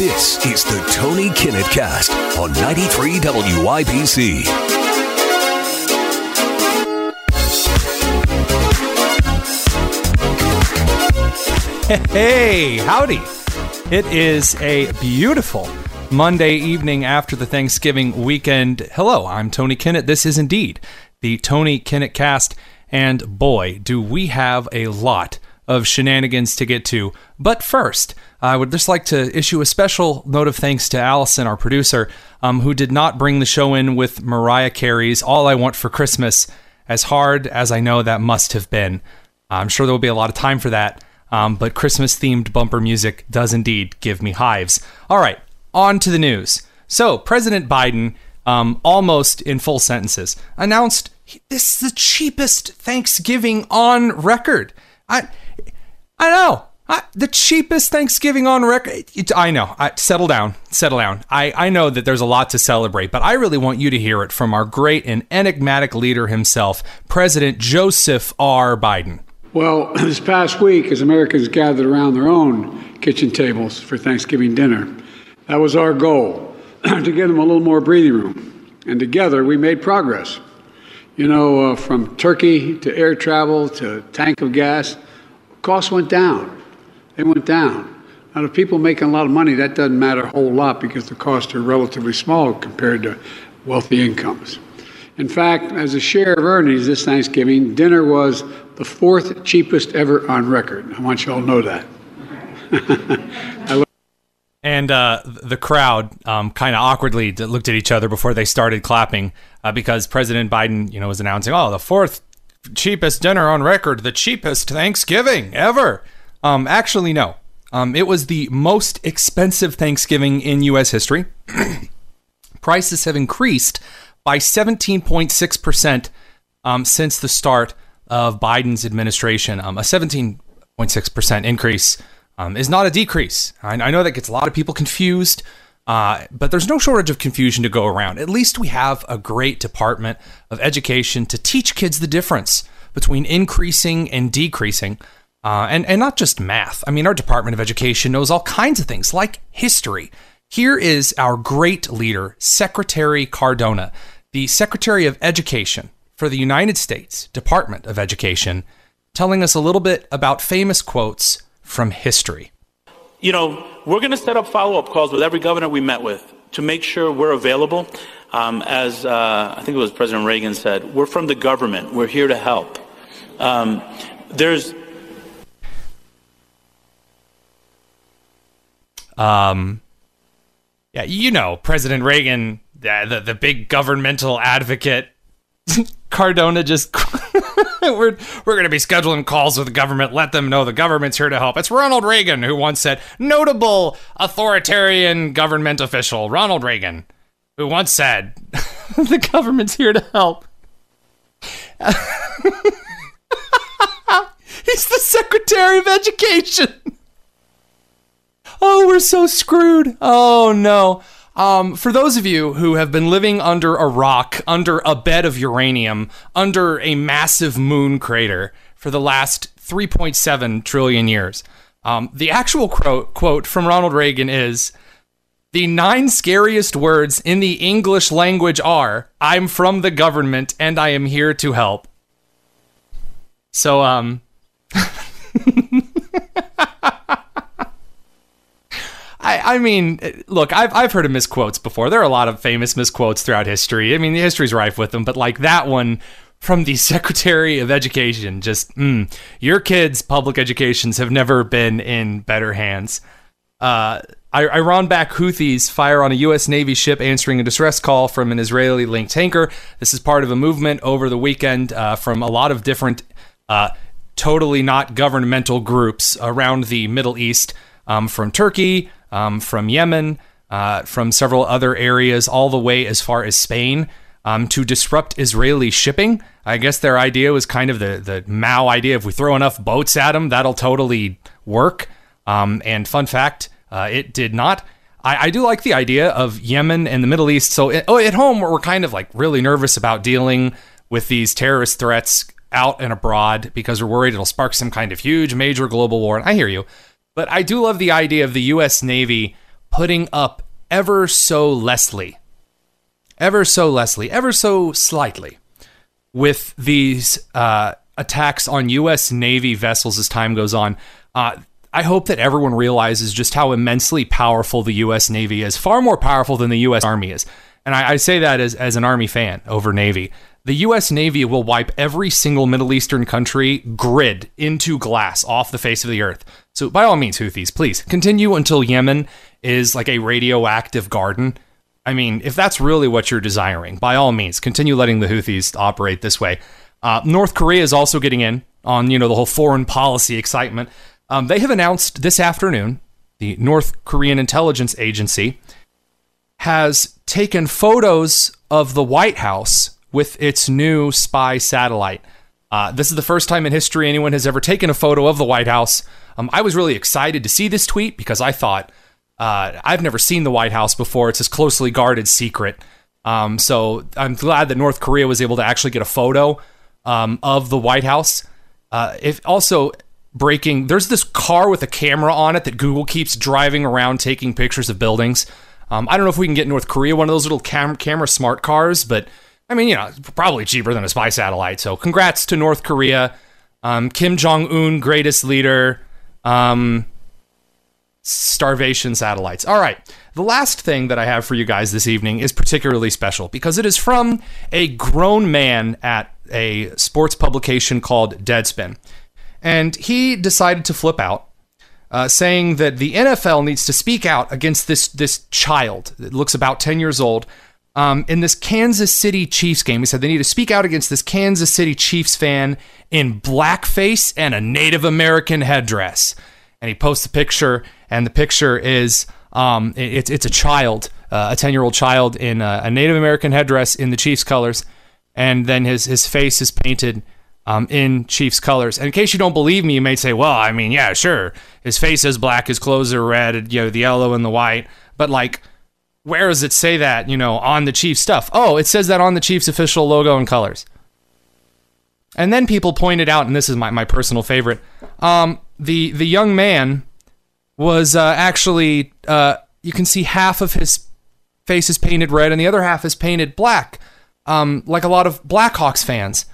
This is the Tony Kinnett Cast on 93 WIBC. Hey, howdy. It is a beautiful Monday evening after the Thanksgiving weekend. Hello, I'm Tony Kinnett. This is indeed the Tony Kinnett cast. And boy, do we have a lot of shenanigans to get to. But first, I would just like to issue a special note of thanks to Allison, our producer, um, who did not bring the show in with Mariah Carey's All I Want for Christmas, as hard as I know that must have been. I'm sure there will be a lot of time for that, um, but Christmas themed bumper music does indeed give me hives. All right, on to the news. So, President Biden, um, almost in full sentences, announced this is the cheapest Thanksgiving on record. I, I know. I, the cheapest Thanksgiving on record. I know. I, settle down. Settle down. I, I know that there's a lot to celebrate, but I really want you to hear it from our great and enigmatic leader himself, President Joseph R. Biden. Well, this past week, as Americans gathered around their own kitchen tables for Thanksgiving dinner, that was our goal to give them a little more breathing room. And together, we made progress. You know, uh, from turkey to air travel to tank of gas, costs went down. They went down. Now, to people making a lot of money, that doesn't matter a whole lot because the costs are relatively small compared to wealthy incomes. In fact, as a share of earnings this Thanksgiving, dinner was the fourth cheapest ever on record. I want you all to know that. and uh, the crowd um, kind of awkwardly looked at each other before they started clapping uh, because President Biden, you know, was announcing, "Oh, the fourth cheapest dinner on record, the cheapest Thanksgiving ever." Um, actually, no. Um, it was the most expensive Thanksgiving in U.S. history. Prices have increased by 17.6% um, since the start of Biden's administration. Um, a 17.6% increase um, is not a decrease. I, I, know that gets a lot of people confused, uh, but there's no shortage of confusion to go around. At least we have a great Department of Education to teach kids the difference between increasing and decreasing. Uh, and, and not just math. I mean, our Department of Education knows all kinds of things like history. Here is our great leader, Secretary Cardona, the Secretary of Education for the United States Department of Education, telling us a little bit about famous quotes from history. You know, we're going to set up follow up calls with every governor we met with to make sure we're available. Um, as uh, I think it was President Reagan said, we're from the government, we're here to help. Um, there's Um, yeah, you know, President Reagan, the, the, the big governmental advocate, Cardona just we're we're going to be scheduling calls with the government. Let them know the government's here to help. It's Ronald Reagan who once said, notable authoritarian government official Ronald Reagan, who once said, the government's here to help. He's the Secretary of Education oh, we're so screwed. Oh no. Um, for those of you who have been living under a rock, under a bed of uranium, under a massive moon crater for the last 3.7 trillion years, um, the actual quote, quote from Ronald Reagan is The nine scariest words in the English language are I'm from the government and I am here to help. So, um, I, I mean, look, I've, I've heard of misquotes before. There are a lot of famous misquotes throughout history. I mean, the history's rife with them, but like that one from the Secretary of Education, just, mm, your kids' public educations have never been in better hands. Uh, Iran backed Houthis fire on a U.S. Navy ship answering a distress call from an Israeli linked tanker. This is part of a movement over the weekend uh, from a lot of different, uh, totally not governmental groups around the Middle East, um, from Turkey, um, from Yemen, uh, from several other areas, all the way as far as Spain. Um, to disrupt Israeli shipping. I guess their idea was kind of the the Mao idea: if we throw enough boats at them, that'll totally work. Um, and fun fact, uh, it did not. I, I, do like the idea of Yemen and the Middle East. So it, oh, at home, we're kind of like really nervous about dealing with these terrorist threats out and abroad because we're worried it'll spark some kind of huge, major global war. And I hear you. But I do love the idea of the U.S. Navy putting up ever so lessly, ever so lessly, ever so slightly with these uh, attacks on U.S. Navy vessels as time goes on. Uh, I hope that everyone realizes just how immensely powerful the U.S. Navy is, far more powerful than the U.S. Army is. And I, I say that as, as an Army fan over Navy. The U.S. Navy will wipe every single Middle Eastern country grid into glass off the face of the earth. So, by all means, Houthis, please continue until Yemen is like a radioactive garden. I mean, if that's really what you're desiring, by all means, continue letting the Houthis operate this way. Uh, North Korea is also getting in on you know the whole foreign policy excitement. Um, they have announced this afternoon, the North Korean intelligence agency has taken photos of the White House with its new spy satellite. Uh, this is the first time in history anyone has ever taken a photo of the White House. Um, I was really excited to see this tweet because I thought uh, I've never seen the White House before. It's this closely guarded secret. Um, so I'm glad that North Korea was able to actually get a photo um, of the White House. Uh, if also breaking. There's this car with a camera on it that Google keeps driving around taking pictures of buildings. Um, I don't know if we can get North Korea one of those little cam- camera smart cars, but I mean, you know, probably cheaper than a spy satellite. So congrats to North Korea. Um, Kim Jong Un, greatest leader. Um, starvation satellites. All right. The last thing that I have for you guys this evening is particularly special because it is from a grown man at a sports publication called Deadspin. And he decided to flip out, uh, saying that the NFL needs to speak out against this this child that looks about 10 years old. Um, in this Kansas City Chiefs game, he said they need to speak out against this Kansas City Chiefs fan in blackface and a Native American headdress. And he posts a picture, and the picture is um, it, it's it's a child, uh, a ten year old child in a, a Native American headdress in the Chiefs colors, and then his his face is painted um, in Chiefs colors. And in case you don't believe me, you may say, well, I mean, yeah, sure. His face is black, his clothes are red, you know, the yellow and the white. But like, where does it say that, you know, on the Chiefs stuff? Oh, it says that on the Chiefs official logo and colors. And then people pointed out, and this is my, my personal favorite, um, the the young man was uh, actually uh, you can see half of his face is painted red and the other half is painted black, um, like a lot of Blackhawks fans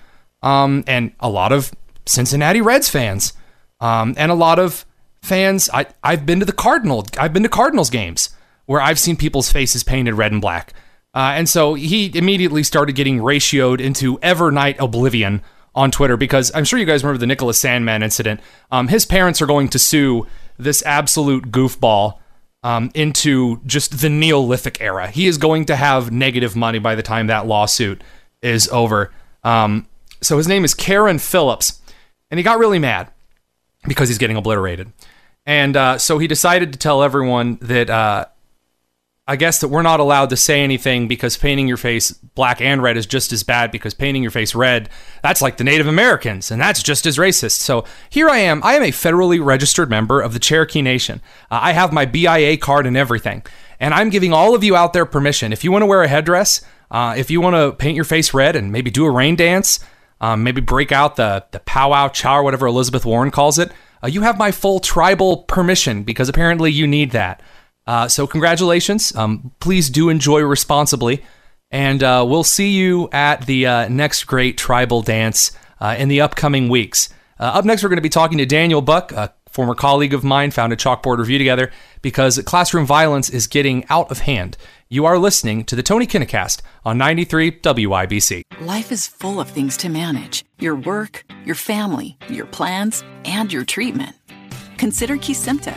um, and a lot of Cincinnati Reds fans, um, and a lot of fans. I, I've been to the Cardinal. I've been to Cardinals games where I've seen people's faces painted red and black. Uh, and so he immediately started getting ratioed into Evernight oblivion on Twitter because I'm sure you guys remember the Nicholas Sandmann incident. Um, his parents are going to sue this absolute goofball um, into just the Neolithic era. He is going to have negative money by the time that lawsuit is over. Um, so his name is Carron Phillips, and he got really mad because he's getting obliterated. And uh, so he decided to tell everyone that uh, I guess that we're not allowed to say anything because painting your face black and red is just as bad because painting your face red, that's like the Native Americans, and that's just as racist. So here I am. I am a federally registered member of the Cherokee Nation. Uh, I have my BIA card and everything. And I'm giving all of you out there permission. If you want to wear a headdress, uh, if you want to paint your face red and maybe do a rain dance, um, maybe break out the the powwow chow or whatever Elizabeth Warren calls it. Uh, you have my full tribal permission because apparently you need that. Uh, so congratulations. Um, please do enjoy responsibly, and uh, we'll see you at the uh, next great tribal dance uh, in the upcoming weeks. Uh, up next, we're going to be talking to Daniel Buck, a former colleague of mine, founded Chalkboard Review together, because classroom violence is getting out of hand. You are listening to the Tony Kinnett on 93 WIBC. Life is full of things to manage your work, your family, your plans, and your treatment. Consider Kesimpta,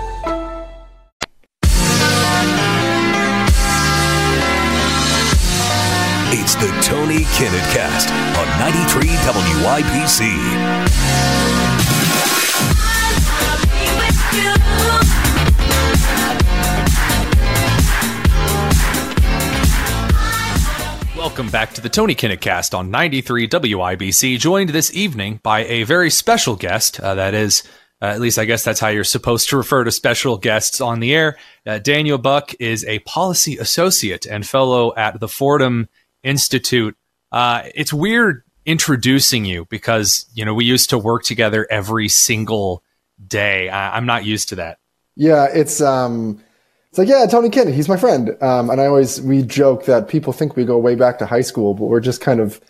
The Tony Kinnett Cast on 93 WIBC. Welcome back to the Tony Kinnett Cast on 93 WIBC, joined this evening by a very special guest. Uh, that is, uh, at least I guess that's how you're supposed to refer to special guests on the air. Uh, Daniel Buck is a policy associate and fellow at the Fordham Institute. Uh, it's weird introducing you because, you know, we used to work together every single day. I- I'm not used to that. Yeah, it's um, it's like yeah, Tony Kinnett, he's my friend. Um, and I always we joke that people think we go way back to high school, but we're just kind of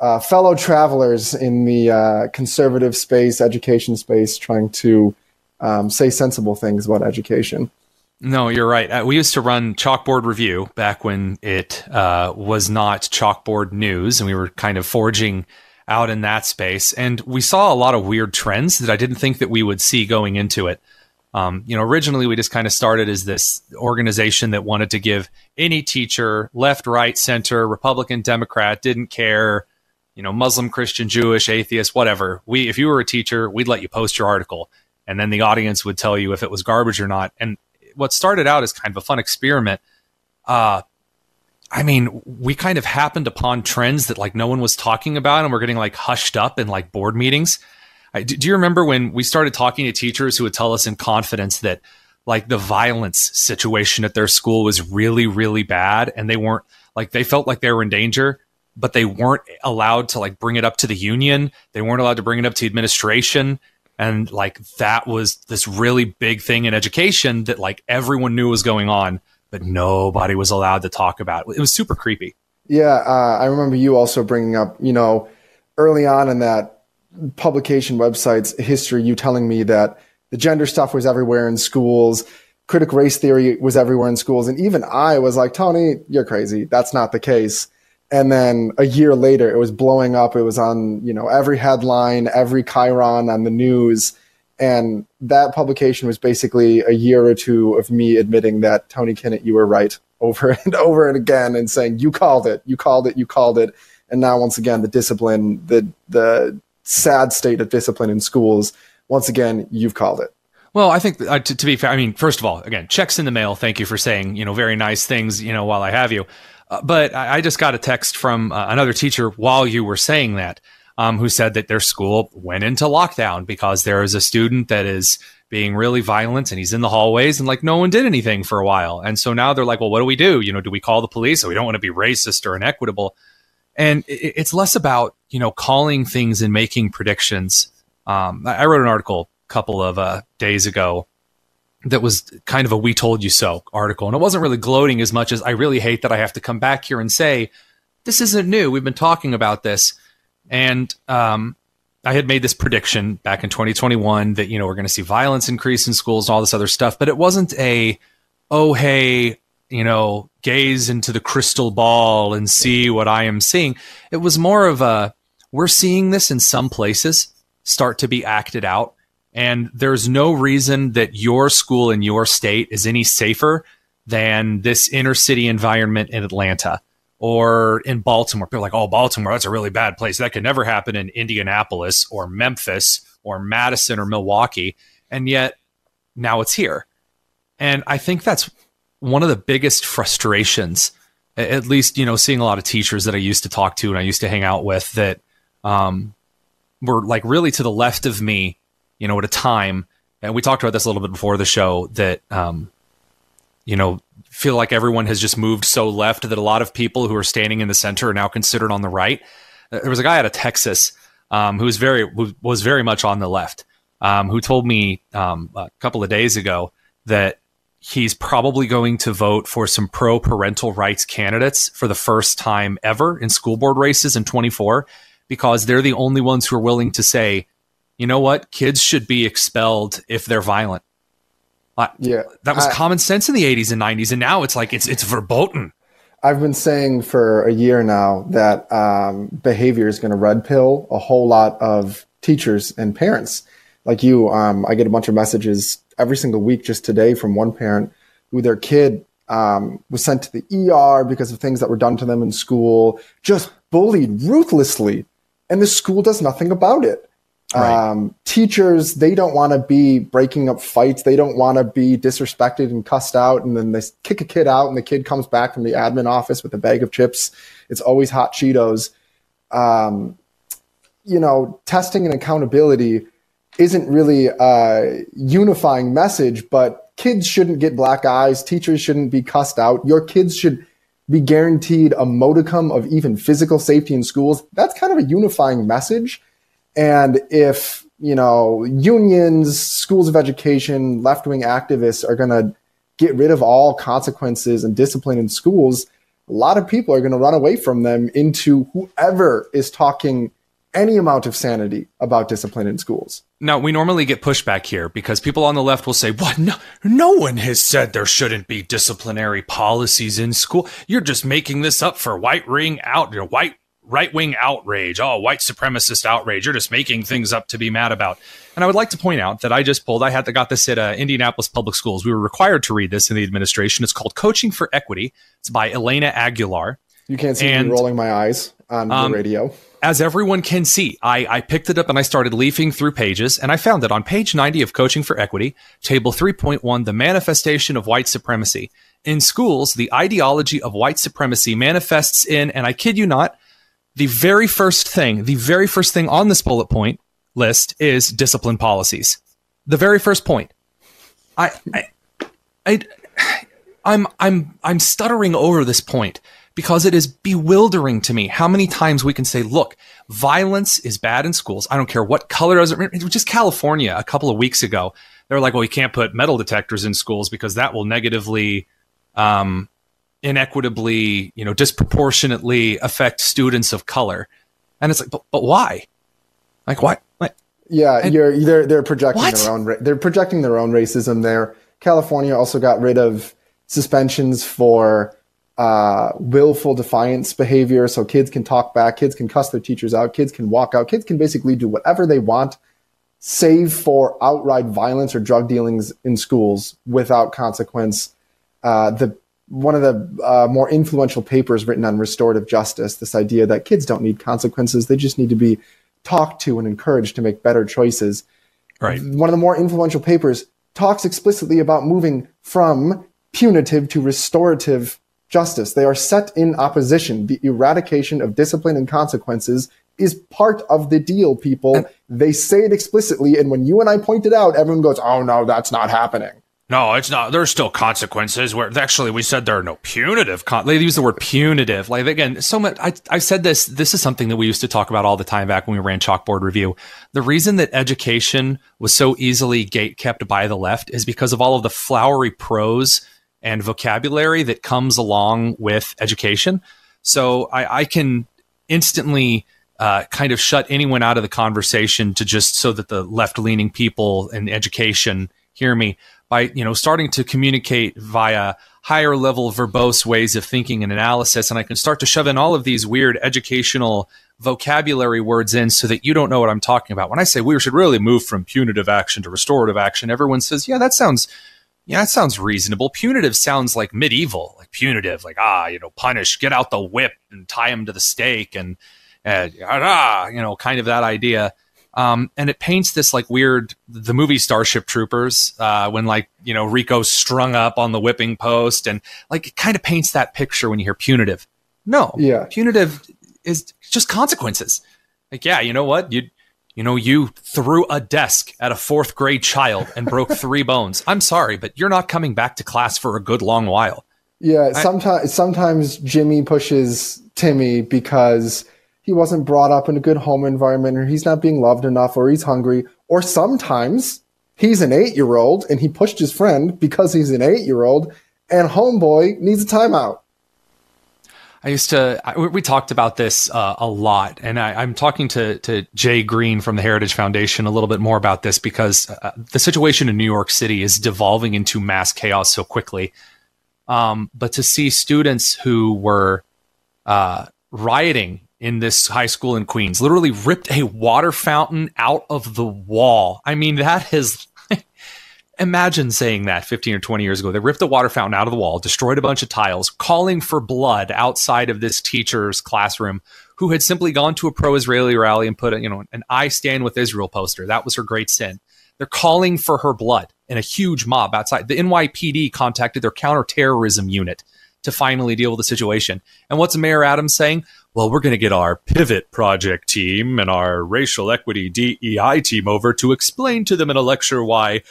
uh, fellow travelers in the uh, conservative space, education space, trying to um, say sensible things about education. No, you're right. Uh, we used to run Chalkboard Review back when it uh, was not Chalkboard News, and we were kind of forging out in that space. And we saw a lot of weird trends that I didn't think that we would see going into it. Um, you know, originally we just kind of started as this organization that wanted to give any teacher, left, right, center, Republican, Democrat, didn't care, you know, Muslim, Christian, Jewish, atheist, whatever. We, if you were a teacher, we'd let you post your article, and then the audience would tell you if it was garbage or not. And what started out as kind of a fun experiment. Uh, I mean, we kind of happened upon trends that like no one was talking about, and we're getting like hushed up in like board meetings. I, do, do you remember when we started talking to teachers who would tell us in confidence that like the violence situation at their school was really, really bad, and they weren't like they felt like they were in danger, but they weren't allowed to like bring it up to the union. They weren't allowed to bring it up to administration and like that was this really big thing in education that like everyone knew was going on but nobody was allowed to talk about it was super creepy Yeah, uh, I remember you also bringing up, you know, early on in that publication website's history, you telling me that the gender stuff was everywhere in schools, critical race theory was everywhere in schools, and even I was like, Tony, you're crazy. That's not the case. And then a year later, it was blowing up. It was on, you know, every headline, every chyron on the news. And that publication was basically a year or two of me admitting that Tony Kinnett, you were right over and over and again and saying, you called it, you called it, you called it. And now once again, the discipline, the, the sad state of discipline in schools, once again, you've called it. well i think uh, to, to be fair i mean first of all again checks in the mail thank you for saying you know very nice things you know while i have you uh, but I, I just got a text from uh, another teacher while you were saying that um, who said that their school went into lockdown because there is a student that is being really violent and he's in the hallways and like no one did anything for a while. And so now they're like, well, what do we do? You know, do we call the police? So we don't want to be racist or inequitable. And it, it's less about, you know, calling things and making predictions. Um, I, I wrote an article a couple of uh, days ago that was kind of a we told you so article. And it wasn't really gloating as much as I really hate that I have to come back here and say, this isn't new. We've been talking about this. And um, I had made this prediction back in 2021 that, you know, we're going to see violence increase in schools and all this other stuff. But it wasn't a, oh, hey, you know, gaze into the crystal ball and see what I am seeing. It was more of a, we're seeing this in some places start to be acted out. And there's no reason that your school in your state is any safer than this inner city environment in Atlanta or in Baltimore. People are like, oh, Baltimore, that's a really bad place. That could never happen in Indianapolis or Memphis or Madison or Milwaukee. And yet now it's here. And I think that's one of the biggest frustrations, at least, you know, seeing a lot of teachers that I used to talk to and I used to hang out with that um, were like really to the left of me, you know, at a time. And we talked about this a little bit before the show that um, you know, feel like everyone has just moved so left that a lot of people who are standing in the center are now considered on the right. Uh, there was a guy out of Texas um, who was very who was very much on the left, um, who told me um, a couple of days ago that he's probably going to vote for some pro parental rights candidates for the first time ever in school board races in 24 because they're the only ones who are willing to say, you know what, kids should be expelled if they're violent. Uh, yeah, that was I- common sense in the 80s and 90s, and now it's like it's it's verboten. I've been saying for a year now that um, behavior is going to red pill a whole lot of teachers and parents. Like you, um, I get a bunch of messages every single week just today from one parent who their kid um, was sent to the ER because of things that were done to them in school, just bullied ruthlessly, and the school does nothing about it. Um, teachers, they don't want to be breaking up fights. They don't want to be disrespected and cussed out. And then they kick a kid out and the kid comes back from the admin office with a bag of chips. It's always hot Cheetos. Um, you know, testing and accountability isn't really a unifying message, but kids shouldn't get black eyes. Teachers shouldn't be cussed out. Your kids should be guaranteed a modicum of even physical safety in schools. That's kind of a unifying message. And if, you know, unions, schools of education, left wing activists are going to get rid of all consequences and discipline in schools, a lot of people are going to run away from them into whoever is talking any amount of sanity about discipline in schools. Now, we normally get pushback here because people on the left will say, What? No, no one has said there shouldn't be disciplinary policies in school. You're just making this up for white ring out, your white right wing outrage. Oh, white supremacist outrage. You're just making things up to be mad about. And I would like to point out that I just pulled, I had to, got this at uh, Indianapolis Public Schools. We were required to read this in the administration. It's called Coaching for Equity. It's by Elena Aguilar. You can't see And- me rolling my eyes on Um, the radio. As everyone can see, I, I picked it up and I started leafing through pages, and I found that on page 90 of Coaching for Equity, table 3.1, the manifestation of white supremacy. In schools, the ideology of white supremacy manifests in, and I kid you not, the very first thing, the very first thing on this bullet point list is discipline policies. The very first point. I, I, I, I'm, I'm, I'm stuttering over this point because it is bewildering to me how many times we can say, look, violence is bad in schools. I don't care what color does it. Just California a couple of weeks ago. They were like, well, you can't put metal detectors in schools because that will negatively, um, inequitably, you know, disproportionately affect students of color. And it's like, but, but why? Like, why? Like, Yeah, And- you're they're they're projecting What? their own they're projecting their own racism there. California also got rid of suspensions for uh, willful defiance behavior, so kids can talk back, kids can cuss their teachers out, kids can walk out, kids can basically do whatever they want, save for outright violence or drug dealings in schools without consequence. Uh, the one of the uh, more influential papers written on restorative justice, this idea that kids don't need consequences, they just need to be talked to and encouraged to make better choices. right. One of the more influential papers talks explicitly about moving from punitive to restorative justice. They are set in opposition. The eradication of discipline and consequences is part of the deal, people. they say it explicitly, and when you and I point it out, everyone goes, oh no, that's not happening. No, it's not. There's still consequences. Where actually we said there are no punitive. Con- they use the word punitive. Like again, so much. I I said this. This is something that we used to talk about all the time back when we ran Chalkboard Review. The reason that education was so easily gate kept by the left is because of all of the flowery prose and vocabulary that comes along with education. So I, I can instantly uh, kind of shut anyone out of the conversation to just so that the left leaning people in education hear me by you know starting to communicate via higher level verbose ways of thinking and analysis and i can start to shove in all of these weird educational vocabulary words in so that you don't know what i'm talking about when i say we should really move from punitive action to restorative action everyone says yeah that sounds yeah, that sounds reasonable. Punitive sounds like medieval, like punitive, like ah, you know, punish, get out the whip and tie him to the stake, and uh, ah, you know, kind of that idea. Um, and it paints this like weird the movie Starship Troopers uh, when like you know Rico's strung up on the whipping post, and like it kind of paints that picture when you hear punitive. No, Yeah. punitive is just consequences. Like yeah, you know what you You know, you threw a desk at a fourth grade child and broke three bones. I'm sorry, but you're not coming back to class for a good long while. Yeah, sometimes sometimes Jimmy pushes Timmy because he wasn't brought up in a good home environment or he's not being loved enough or he's hungry or sometimes he's an 8-year-old and he pushed his friend because he's an 8-year-old and homeboy needs a timeout. I used to. I, we talked about this uh, a lot, and I, am talking to to Jay Greene from the Heritage Foundation a little bit more about this because uh, the situation in New York City is devolving into mass chaos so quickly. Um, but to see students who were uh, rioting in this high school in Queens literally ripped a water fountain out of the wall. I mean, that is Imagine saying that 15 or 20 years ago. They ripped the water fountain out of the wall, destroyed a bunch of tiles, calling for blood outside of this teacher's classroom who had simply gone to a pro-Israeli rally and put a, you know, an I stand with Israel poster. That was her great sin. They're calling for her blood in a huge mob outside. The NYPD contacted their counterterrorism unit to finally deal with the situation. And what's Mayor Adams saying? Well, we're going to get our pivot project team and our racial equity DEI team over to explain to them in a lecture why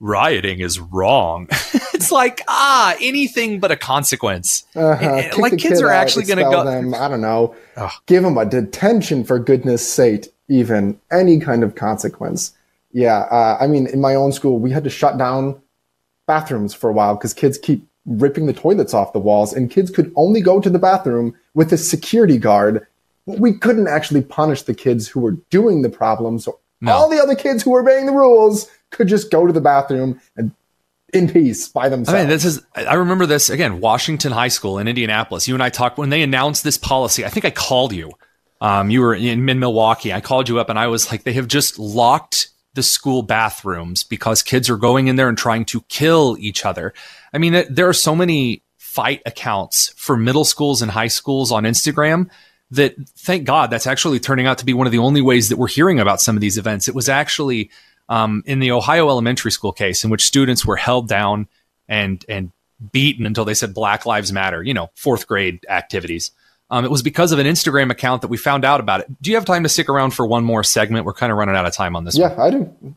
rioting is wrong. it's like ah, anything but a consequence. Uh-huh. like kids kid are actually going to go. Them, I don't know. Ugh. Give them a detention for goodness sake. Even any kind of consequence. Yeah, uh, I mean, in my own school, we had to shut down bathrooms for a while because kids keep ripping the toilets off the walls, and kids could only go to the bathroom with a security guard. We couldn't actually punish the kids who were doing the problems. So no. all the other kids who were obeying the rules could just go to the bathroom and in peace by themselves. I mean, this is, I remember this again, Washington High School in Indianapolis. You and I talked when they announced this policy. I think I called you. Um, you were in, in Milwaukee. I called you up and I was like, they have just locked the school bathrooms because kids are going in there and trying to kill each other. I mean, there are so many fight accounts for middle schools and high schools on Instagram that thank God that's actually turning out to be one of the only ways that we're hearing about some of these events. It was actually um, in the Ohio elementary school case in which students were held down and and beaten until they said Black Lives Matter. You know, fourth grade activities. Um, it was because of an Instagram account that we found out about it. Do you have time to stick around for one more segment? We're kind of running out of time on this. Yeah, one. I do.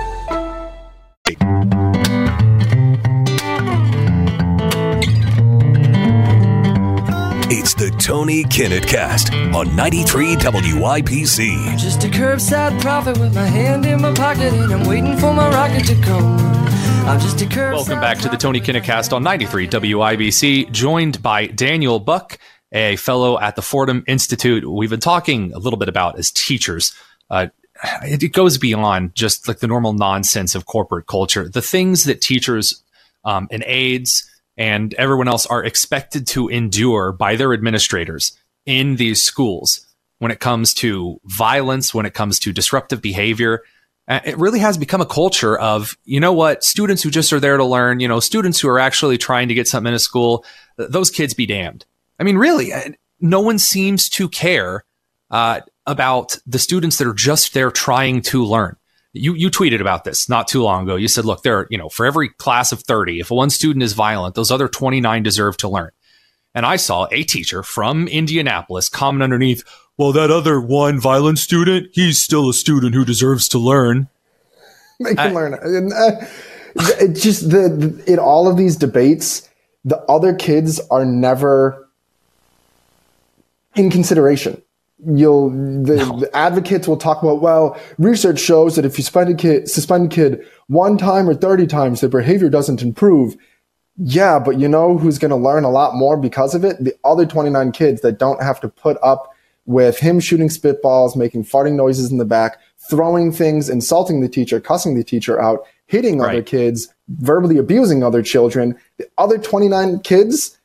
It's the Tony Kinnett Cast on 93 WIBC. Just a curbside prophet with my hand in my pocket and I'm waiting for my rocket to come. I'm just a curbside Welcome back to the Tony Kinnett Cast on 93 WIBC, joined by Daniel Buck, a fellow at the Fordham Institute. We've been talking a little bit about as teachers. Uh, it goes beyond just like the normal nonsense of corporate culture. The things that teachers um, and aides and everyone else are expected to endure by their administrators in these schools when it comes to violence, when it comes to disruptive behavior. Uh, it really has become a culture of, you know what, students who just are there to learn, you know, students who are actually trying to get something in a school, those kids be damned. I mean, really, uh, no one seems to care uh, about the students that are just there trying to learn you you tweeted about this not too long ago. You said, look, there, you know, for every class of 30, if one student is violent, those other 29 deserve to learn. And I saw a teacher from Indianapolis comment underneath, well, that other one violent student, he's still a student who deserves to learn. Make him learn. And, uh, it just the, the in all of these debates, the other kids are never in consideration you'll the, no. the, advocates will talk about well research shows that if you suspend a kid suspend a kid one time or 30 times their behavior doesn't improve Yeah, but you know who's going to learn a lot more because of it? The other 29 kids that don't have to put up with him shooting spitballs, making farting noises in the back, throwing things, insulting the teacher, cussing the teacher out, hitting right. other kids, verbally abusing other children. The other 29 kids,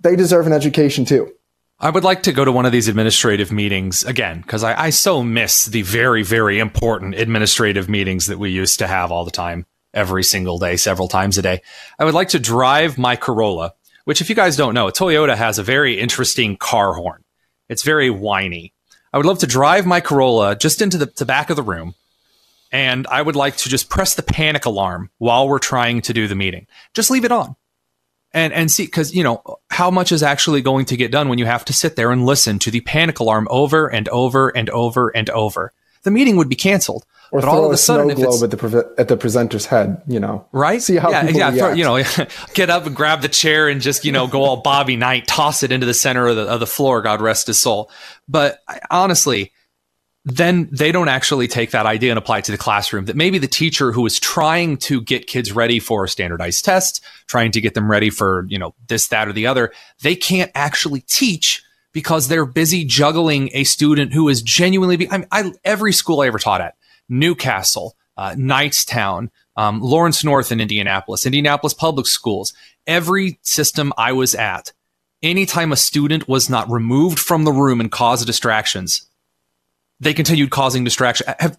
they deserve an education too. I would like to go to one of these administrative meetings again because I, I so miss the very, very important administrative meetings that we used to have all the time, every single day, several times a day. I would like to drive my Corolla, which, if you guys don't know, Toyota has a very interesting car horn. It's very whiny. I would love to drive my Corolla just into the, the back of the room, and I would like to just press the panic alarm while we're trying to do the meeting. Just leave it on and and see because you know how much is actually going to get done when you have to sit there and listen to the panic alarm over and over and over and over. The meeting would be canceled. Or but throw all of a, a sudden, snow globe at the pre- at the presenter's head, you know, right? See how yeah, yeah, throw, you know, get up and grab the chair and just you know go all Bobby Knight, toss it into the center of the of the floor. God rest his soul. But honestly, then they don't actually take that idea and apply it to the classroom. That maybe the teacher who is trying to get kids ready for a standardized test, trying to get them ready for, you know, this, that, or the other, they can't actually teach because they're busy juggling a student who is genuinely, be- I mean, I, every school I ever taught at, New Castle, uh, Knightstown, um, Lawrence North in Indianapolis, Indianapolis Public Schools, every system I was at, anytime a student was not removed from the room and caused distractions, they continued causing distraction. Have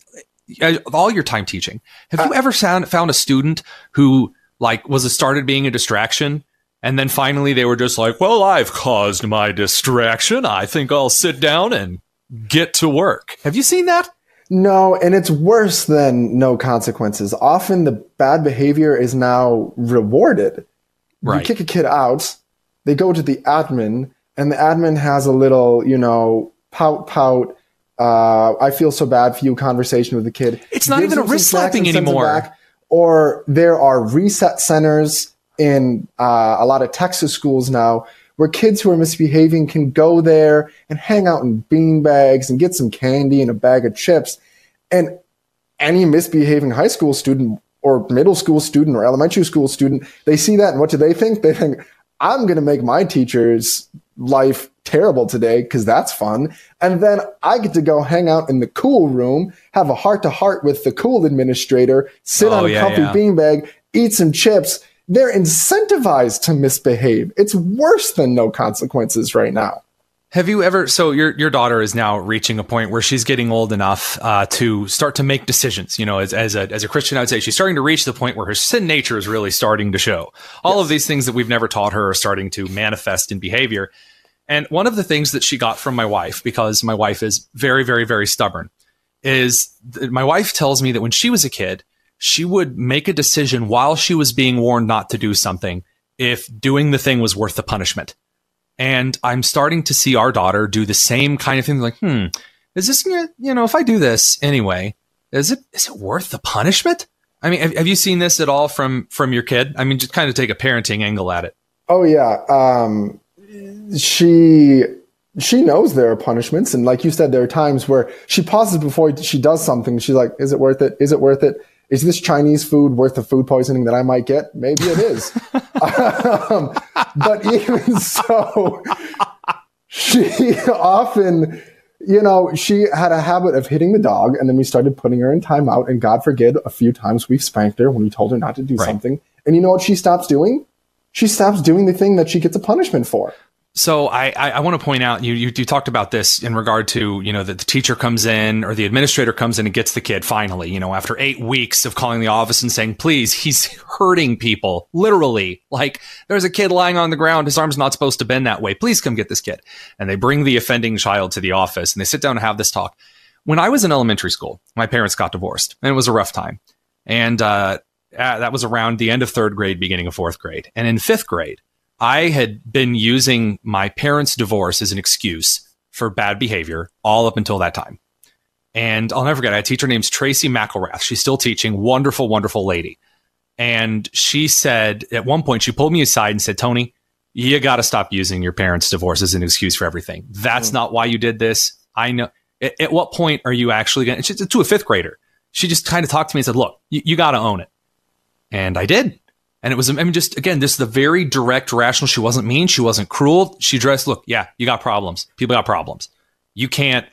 all your time teaching? Have you uh, ever found found a student who like was started being a distraction, and then finally they were just like, "Well, I've caused my distraction. I think I'll sit down and get to work." Have you seen that? No, and it's worse than no consequences. Often the bad behavior is now rewarded. Right. You kick a kid out, they go to the admin, and the admin has a little, you know, pout pout uh, I feel so bad for you conversation with the kid. It's not even a wrist slapping anymore. or there are reset centers in uh, a lot of Texas schools now where kids who are misbehaving can go there and hang out in bean bags and get some candy and a bag of chips. And any misbehaving high school student or middle school student or elementary school student, they see that and what do they think? They think, I'm going to make my teacher's life terrible today because that's fun. And then I get to go hang out in the cool room, have a heart to heart with the cool administrator, sit oh, on a yeah, comfy yeah. beanbag, eat some chips. They're incentivized to misbehave. It's worse than no consequences right now. Have you ever? So your your daughter is now reaching a point where she's getting old enough uh, to start to make decisions. You know, as as a as a Christian, I would say she's starting to reach the point where her sin nature is really starting to show. All yes. of these things that we've never taught her are starting to manifest in behavior. And one of the things that she got from my wife, because my wife is very, very, very stubborn, is my wife tells me that when she was a kid, she would make a decision while she was being warned not to do something if doing the thing was worth the punishment. And I'm starting to see our daughter do the same kind of thing. Like, hmm, is this, you know, if I do this anyway, is it, is it worth the punishment? I mean, have, have you seen this at all from, from your kid? I mean, just kind of take a parenting angle at it. Oh yeah. Um, she she knows there are punishments and like you said there are times where she pauses before she does something she's like is it worth it is it worth it is this chinese food worth the food poisoning that i might get? Maybe it is. Um, but even so she often you know she had a habit of hitting the dog and then we started putting her in timeout and god forbid a few times we've spanked her when we told her not to do right. something. And you know what she stops doing? She stops doing the thing that she gets a punishment for so I, I, I want to point out you, you, you talked about this in regard to you know that the teacher comes in or the administrator comes in and gets the kid finally you know after eight weeks of calling the office and saying please he's hurting people literally. Like there's a kid lying on the ground his arm's not supposed to bend that way. Please come get this kid. And they bring the offending child to the office and they sit down and have this talk. When I was in elementary school, my parents got divorced and it was a rough time, and uh, that was around the end of third grade, beginning of fourth grade, and in fifth grade I had been using my parents' divorce as an excuse for bad behavior all up until that time. And I'll never forget, I had a teacher named Tracy McElrath. She's still teaching, wonderful, wonderful lady. And she said, at one point, she pulled me aside and said, Tony, you got to stop using your parents' divorce as an excuse for everything. That's mm. not why you did this. I know. At, at what point are you actually going to, to a fifth grader? She just kind of talked to me and said, look, you, you got to own it. And I did. And it was, I mean, just again, this is the very direct, rational. She wasn't mean. She wasn't cruel. She addressed, look, yeah, you got problems. People got problems. You can't,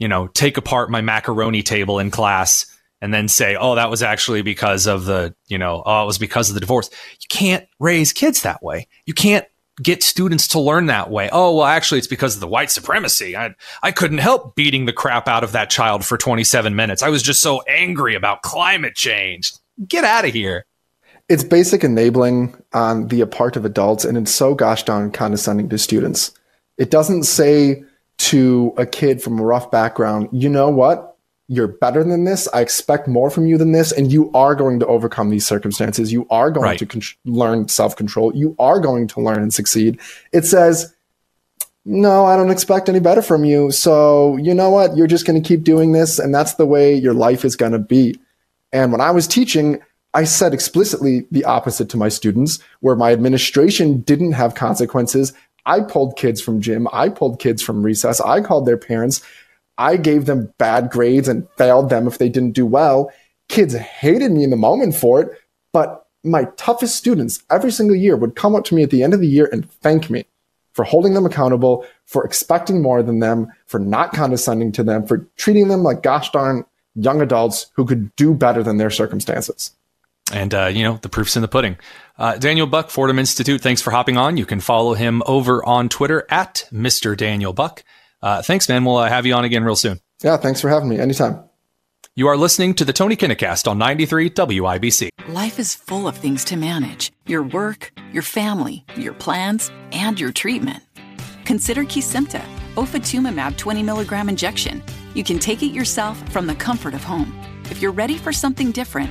you know, take apart my macaroni table in class and then say, oh, that was actually because of the, you know, oh, it was because of the divorce. You can't raise kids that way. You can't get students to learn that way. Oh, well, actually, it's because of the white supremacy. I, I couldn't help beating the crap out of that child for 27 minutes. I was just so angry about climate change. Get out of here. It's basic enabling on the part of adults, and it's so gosh darn condescending to students. It doesn't say to a kid from a rough background, you know what? You're better than this. I expect more from you than this. And you are going to overcome these circumstances. You are going Right. to con- learn self control. You are going to learn and succeed. It says, no, I don't expect any better from you. So, you know what? You're just going to keep doing this. And that's the way your life is going to be. And when I was teaching, I said explicitly the opposite to my students, where my administration didn't have consequences. I pulled kids from gym. I pulled kids from recess. I called their parents. I gave them bad grades and failed them if they didn't do well. Kids hated me in the moment for it, but my toughest students every single year would come up to me at the end of the year and thank me for holding them accountable, for expecting more than them, for not condescending to them, for treating them like gosh darn young adults who could do better than their circumstances. And, uh, you know, the proof's in the pudding. Uh, Daniel Buck, Fordham Institute, thanks for hopping on. You can follow him over on Twitter at Mr. Daniel Buck. Uh, thanks, man. We'll uh, have you on again real soon. Yeah, thanks for having me. Anytime. You are listening to the Tony Kinnett Cast on 93 WIBC. Life is full of things to manage your work, your family, your plans, and your treatment. Consider Kesimpta, ofatumumab 20 milligram injection. You can take it yourself from the comfort of home. If you're ready for something different,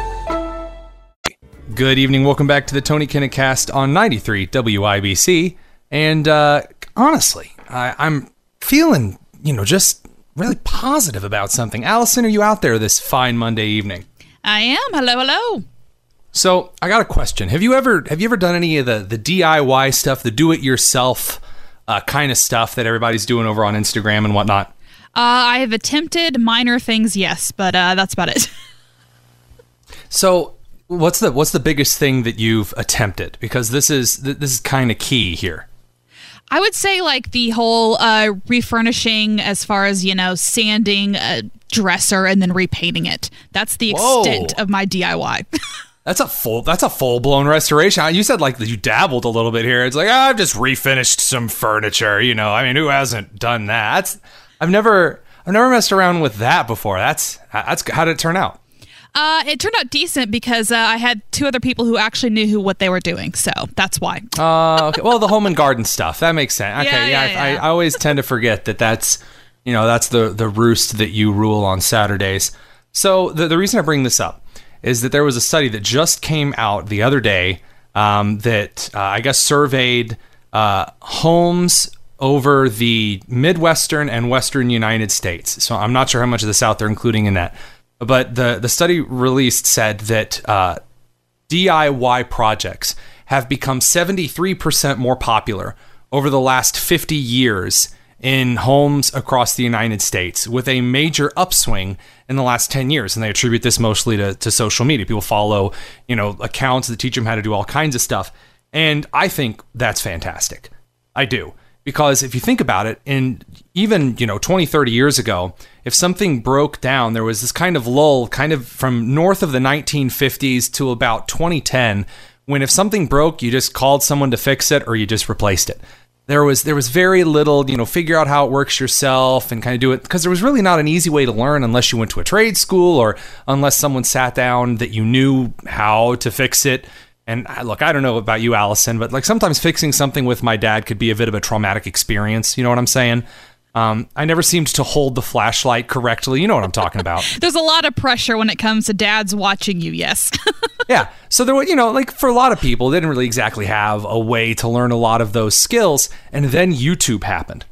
Good evening. Welcome back to the Tony Kinnett Cast on 93 WIBC. And uh, honestly, I, I'm feeling, you know, just really positive about something. Allison, are you out there this fine Monday evening? I am. Hello, hello. So I got a question. Have you ever have you ever done any of the the DIY stuff, the do it yourself uh, kind of stuff that everybody's doing over on Instagram and whatnot? Uh, I have attempted minor things, yes, but uh, that's about it. So what's the what's the biggest thing that you've attempted? Because this is this is kind of key here. I would say like the whole uh, refurnishing, as far as you know, sanding a dresser and then repainting it. That's the Whoa. extent of my DIY. That's a full. That's a full blown restoration. You said like you dabbled a little bit here. It's like "Ah, I've just refinished some furniture. You know, I mean, who hasn't done that? That's, I've never, I've never messed around with that before. That's that's how did it turn out? Uh, it turned out decent because uh, I had two other people who actually knew who what they were doing, so that's why. Uh, okay. Well, the home and garden stuff that makes sense. Okay, Yeah, yeah, yeah, I, yeah. I, I always tend to forget that that's, you know, that's the the roost that you rule on Saturdays. So the the reason I bring this up is that there was a study that just came out the other day um, that uh, I guess surveyed uh, homes over the Midwestern and Western United States. So I'm not sure how much of the South they're including in that. But the, the study released said that uh, DIY projects have become 73% more popular over the last 50 years in homes across the United States, with a major upswing in the last 10 years. And they attribute this mostly to, to social media. People follow, you know, accounts that teach them how to do all kinds of stuff. And I think that's fantastic. I do. Because if you think about it, in even, you know, 20, 30 years ago, if something broke down, there was this kind of lull, kind of from north of the 1950s to about 2010, when if something broke, you just called someone to fix it or you just replaced it. There was there was very little, you know, figure out how it works yourself and kind of do it because there was really not an easy way to learn unless you went to a trade school or unless someone sat down that you knew how to fix it. And I- look, I don't know about you, Allison, but like sometimes fixing something with my dad could be a bit of a traumatic experience. You know what I'm saying? Um, I never seemed to hold the flashlight correctly. You know what I'm talking about. There's a lot of pressure when it comes to dads watching you. Yes. yeah. So there were, you know, like for a lot of people, they didn't really exactly have a way to learn a lot of those skills. And then YouTube happened.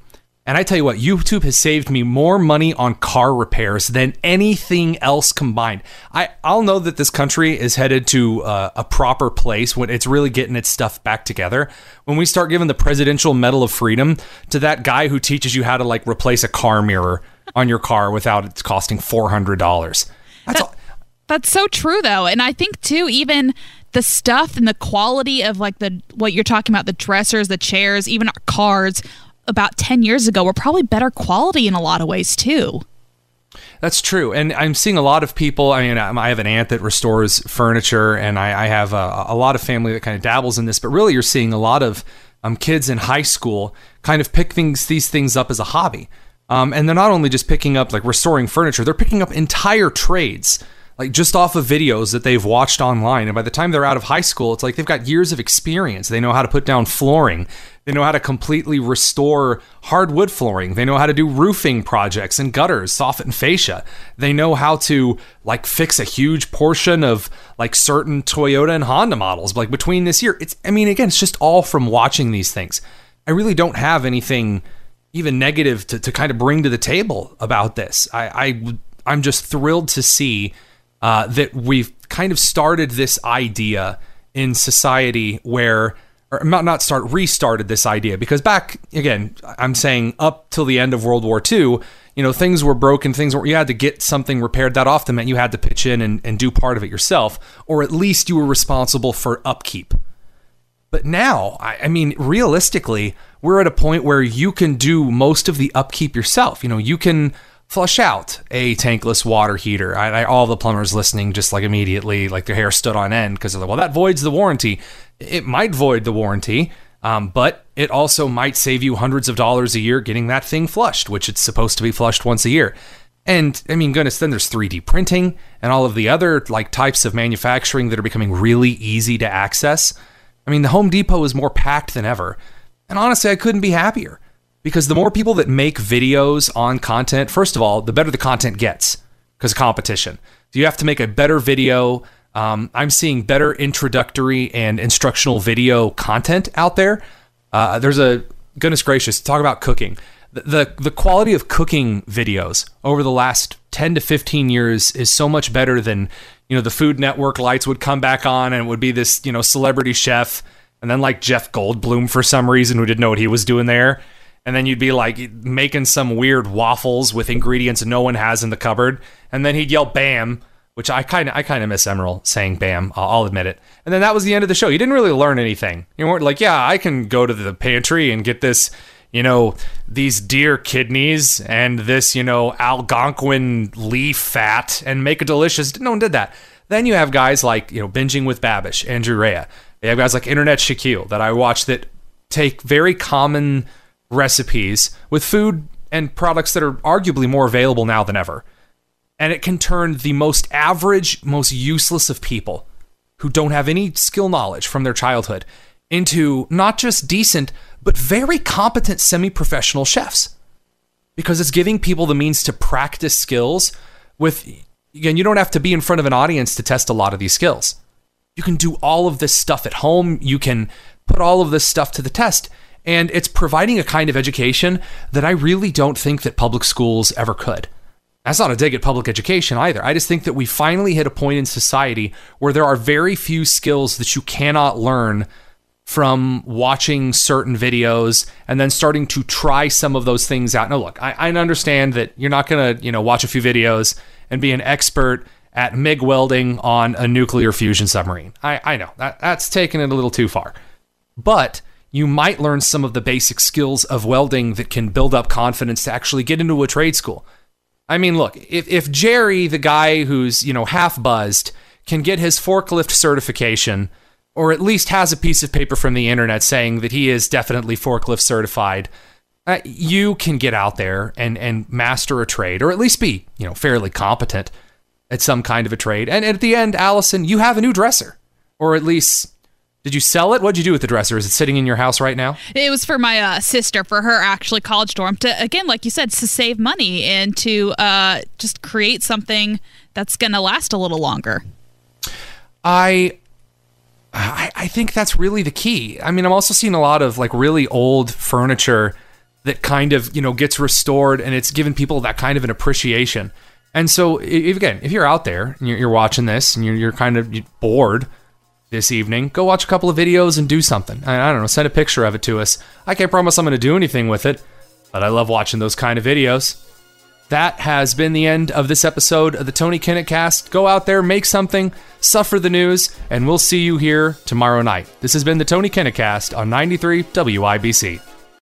And I tell you what, YouTube has saved me more money on car repairs than anything else combined. I, I'll know that this country is headed to uh, a proper place when it's really getting its stuff back together. When we start giving the Presidential Medal of Freedom to that guy who teaches you how to like replace a car mirror on your car without it costing $400. That's that, all. That's so true, though. And I think, too, even the stuff and the quality of like the what you're talking about the dressers the chairs even our cars about 10 years ago were probably better quality in a lot of ways too. That's true. And I'm seeing a lot of people. I mean, I have an aunt that restores furniture, and I, I have a, a, lot of family that kind of dabbles in this. But really, you're seeing a lot of um, kids in high school kind of pick things, these things up as a hobby. Um, and they're not only just picking up like restoring furniture, they're picking up entire trades like just off of videos that they've watched online. And by the time they're out of high school, it's like they've got years of experience. They know how to put down flooring. They know how to completely restore hardwood flooring. They know how to do roofing projects and gutters, soffit and fascia. They know how to like fix a huge portion of like certain Toyota and Honda models. Like between this year, it's I mean again, it's just all from watching these things. I really don't have anything even negative to, to kind of bring to the table about this. I, I I'm just thrilled to see uh, that we've kind of started this idea in society where or not not start restarted this idea. Because back again i'm saying up till the end of world war ii you know things were broken things were you had to get something repaired. That often meant you had to pitch in and, and do part of it yourself or at least you were responsible for upkeep. But now I, I mean realistically we're at a point where you can do most of the upkeep yourself. You know you can flush out a tankless water heater. I, I, all the plumbers listening just like immediately, like their hair stood on end because they're like, well, that voids the warranty. It might void the warranty, um, but it also might save you hundreds of dollars a year getting that thing flushed, which it's supposed to be flushed once a year. And I mean, goodness, then there's 3D printing and all of the other like types of manufacturing that are becoming really easy to access. I mean, the Home Depot is more packed than ever. And honestly, I couldn't be happier because the more people that make videos on content, first of all, the better the content gets because of competition. So you have to make a better video. Um, I'm seeing better introductory and instructional video content out there. Uh, there's a goodness gracious, talk about cooking. The, the the quality of cooking videos over the last 10 to 15 years is so much better than you know the Food Network lights would come back on and it would be this you know celebrity chef and then like Jeff Goldblum for some reason who didn't know what he was doing there and then you'd be like making some weird waffles with ingredients no one has in the cupboard, and then he'd yell "Bam," which I kind of I kind of miss Emeril saying "Bam." I'll, I'll, admit it. And then that was the end of the show. You didn't really learn anything. You weren't like, yeah, I can go to the pantry and get this, you know, these deer kidneys and this, you know, Algonquin leaf fat and make a delicious. No one did that. Then you have guys like you know binging with Babish, Andrew Rea. You have guys like Internet Shaquille that I watch that take very common recipes with food and products that are arguably more available now than ever. And it can turn the most average, most useless of people who don't have any skill knowledge from their childhood into not just decent, but very competent semi professional chefs. Because it's giving people the means to practice skills with, again, you don't have to be in front of an audience to test a lot of these skills. You can do all of this stuff at home. You can put all of this stuff to the test and it's providing a kind of education that I really don't think that public schools ever could. That's not a dig at public education either. I just think that we finally hit a point in society where there are very few skills that you cannot learn from watching certain videos and then starting to try some of those things out. Now, look, I, I understand that you're not going to, you know, watch a few videos and be an expert at MIG welding on a nuclear fusion submarine. I, I know that, that's taking it a little too far. But you might learn some of the basic skills of welding that can build up confidence to actually get into a trade school. I mean, look, if, if Jerry, the guy who's, you know, half buzzed, can get his forklift certification, or at least has a piece of paper from the internet saying that he is definitely forklift certified, uh, you can get out there and, and master a trade, or at least be, you know, fairly competent at some kind of a trade. And, and at the end, Allison, you have a new dresser, or at least Did you sell it? What'd you do with the dresser? Is it sitting in your house right now? It was for my uh, sister for her actually college dorm to again, like you said, to save money and to uh, just create something that's going to last a little longer. I, I I think that's really the key. I mean, I'm also seeing a lot of like really old furniture that kind of you know gets restored, and it's given people that kind of an appreciation. And so, if, again, if you're out there and you're, you're watching this and you're, you're kind of bored this evening, go watch a couple of videos and do something. I, I don't know, send a picture of it to us. I can't promise I'm going to do anything with it, but I love watching those kind of videos. That has been the end of this episode of the Tony Kinnett Cast. Go out there, make something, suffer the news, and we'll see you here tomorrow night. This has been the Tony Kinnett Cast on 93 WIBC.